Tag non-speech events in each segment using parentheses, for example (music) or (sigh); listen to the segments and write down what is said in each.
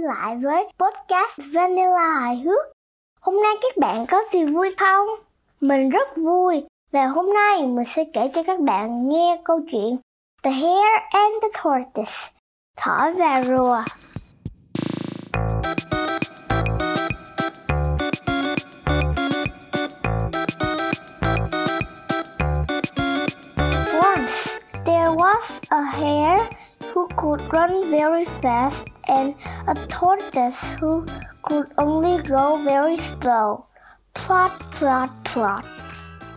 quay lại với podcast Vanilla hài hước. Hôm nay các bạn có gì vui không? Mình rất vui và hôm nay mình sẽ kể cho các bạn nghe câu chuyện The Hare and the Tortoise, thỏ và rùa. Once there was a hare who could run very fast and a tortoise who could only go very slow. Plot, plot, plot.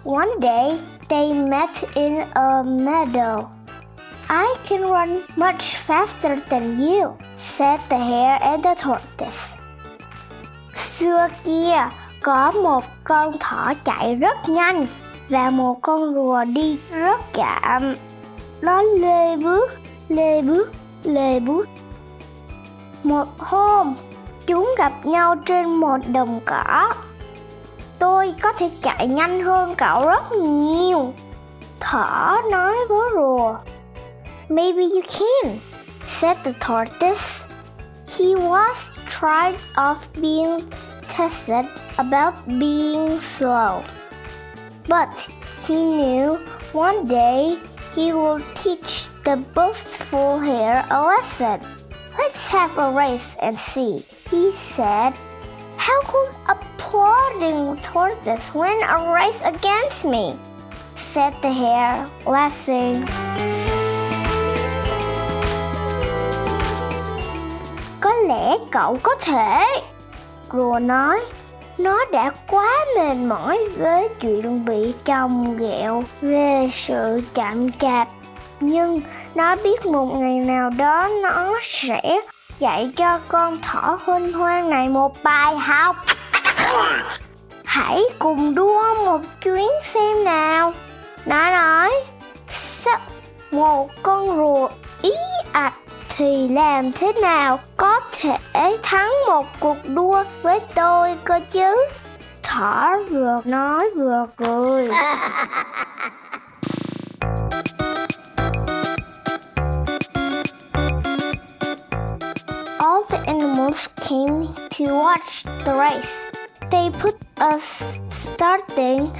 One day they met in a meadow. I can run much faster than you, said the hare and the tortoise. Xưa kia có một con thỏ chạy rất nhanh và một con rùa đi rất chậm. Nó lê bước, lê bước, lê bước. Một hôm, chúng gặp nhau trên một đồng cỏ. Tôi có thể chạy nhanh hơn cậu rất nhiều. Thỏ nói với rùa. Maybe you can, said the tortoise. He was tired of being tested about being slow. But he knew one day he would teach the boastful hare a lesson. Let's have a race and see, he said. How could a plodding tortoise win a race against me? said the hare, laughing. Có lẽ cậu có thể, rùa nói. Nó đã quá mệt mỏi với chuyện bị chồng ghẹo về sự chạm chạp. Nhưng nó biết một ngày nào đó nó sẽ dạy cho con thỏ huynh hoang này một bài học. Hãy cùng đua một chuyến xem nào. Nó nói, sắp một con rùa ý ạch thì làm thế nào có thể thắng một cuộc đua với tôi cơ chứ? Thỏ vừa nói vừa cười. (laughs) came to watch the race. They put a starting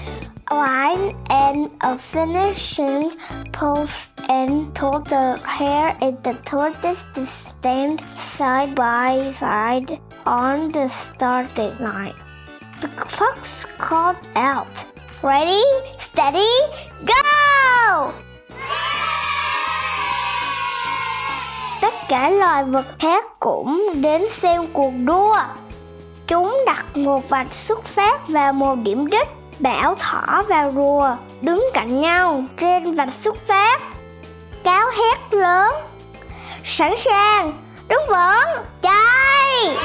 line and a finishing post and told the hare and the tortoise to stand side by side on the starting line. The fox called out, Ready, steady, go! Cả loài vật khác cũng đến xem cuộc đua. Chúng đặt một vạch xuất phát và một điểm đích. Bảo thỏ và rùa đứng cạnh nhau trên vạch xuất phát. Cáo hét lớn. Sẵn sàng, đứng vững, chạy!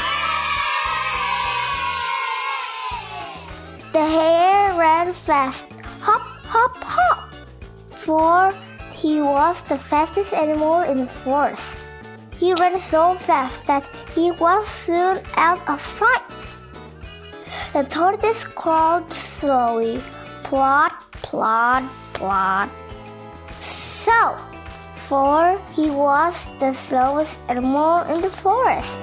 The hare ran fast, hop, hop, hop, for he was the fastest animal in the forest. He ran so fast that he was soon out of sight. The tortoise crawled slowly, plod, plod, plod. So, for he was the slowest animal in the forest.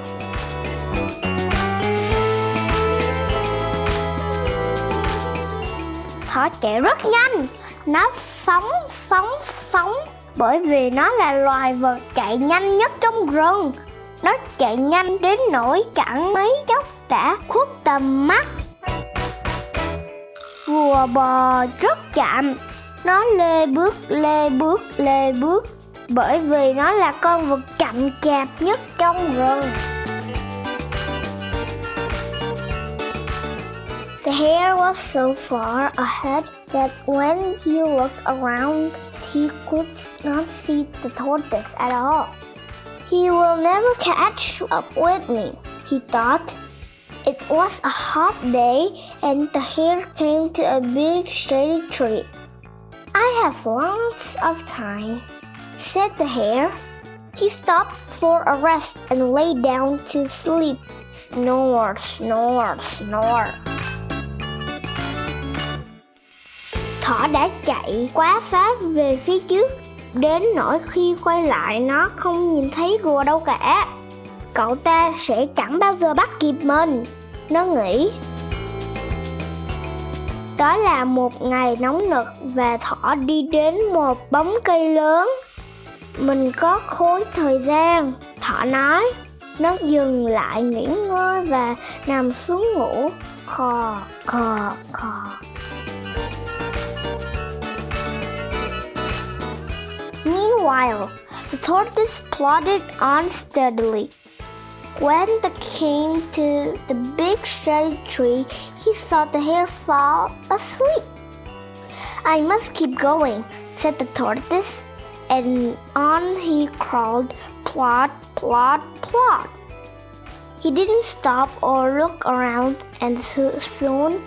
Thỏ chạy rất nhanh, nó phóng, phóng, phóng bởi vì nó là loài vật chạy nhanh nhất trong rừng. Nó chạy nhanh đến nỗi chẳng mấy chốc đã khuất tầm mắt. Rùa bò rất chậm, nó lê bước, lê bước, lê bước bởi vì nó là con vật chậm chạp nhất trong rừng. The hare was so far ahead that when he looked around, he could not see the tortoise at all. He will never catch up with me, he thought. It was a hot day, and the hare came to a big shady tree. I have lots of time, said the hare. He stopped for a rest and lay down to sleep. Snore, snore, snore. Thỏ đã chạy quá xa về phía trước Đến nỗi khi quay lại nó không nhìn thấy rùa đâu cả cậu ta sẽ chẳng bao giờ bắt kịp mình. Nó nghĩ. Đó là một ngày nóng nực và thỏ đi đến một bóng cây lớn. Mình có khối thời gian, thỏ nói. Nó dừng lại nghỉ ngơi và nằm xuống ngủ. Khò, khò, khò. Meanwhile, the tortoise plodded on steadily. When they came to the big shady tree, he saw the hare fall asleep. I must keep going, said the tortoise, and on he crawled, plod, plod, plod. He didn't stop or look around, and soon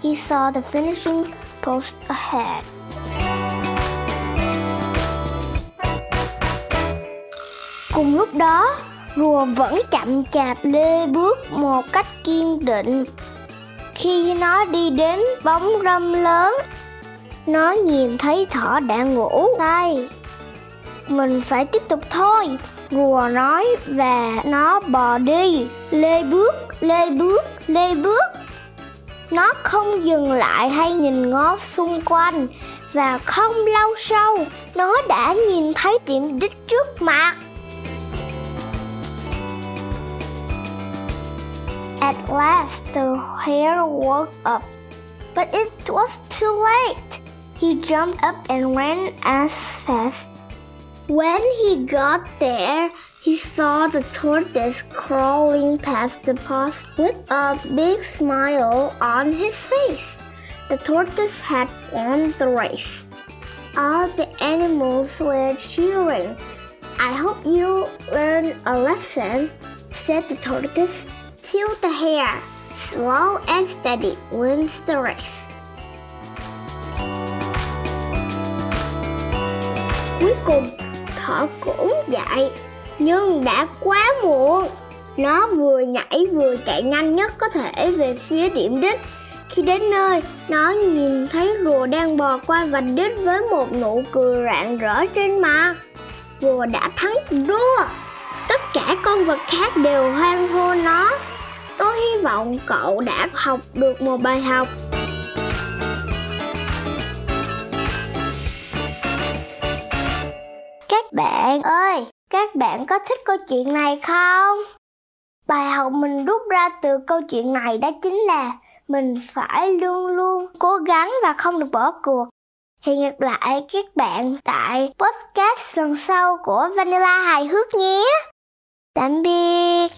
he saw the finishing post ahead. Cùng lúc đó, rùa vẫn chậm chạp lê bước một cách kiên định. Khi nó đi đến bóng râm lớn, nó nhìn thấy thỏ đã ngủ say. Mình phải tiếp tục thôi, rùa nói và nó bò đi, lê bước, lê bước, lê bước. Nó không dừng lại hay nhìn ngó xung quanh và không lâu sau nó đã nhìn thấy điểm đích trước mặt. At last the hare woke up, but it was too late. He jumped up and ran as fast. When he got there, he saw the tortoise crawling past the post with a big smile on his face. The tortoise had won the race. All the animals were cheering. I hope you learned a lesson, said the tortoise. Till the hair slow and steady, wins the race. Cuối cùng, thỏ cũng dậy, nhưng đã quá muộn. Nó vừa nhảy vừa chạy nhanh nhất có thể về phía điểm đích. Khi đến nơi, nó nhìn thấy rùa đang bò qua vạch đích với một nụ cười rạng rỡ trên mặt. Rùa đã thắng đua. Tất cả con vật khác đều hoan hô nó Tôi hy vọng cậu đã học được một bài học. Các bạn ơi, các bạn có thích câu chuyện này không? Bài học mình rút ra từ câu chuyện này đó chính là mình phải luôn luôn cố gắng và không được bỏ cuộc. Hẹn gặp lại các bạn tại podcast lần sau của Vanilla hài hước nhé. Tạm biệt.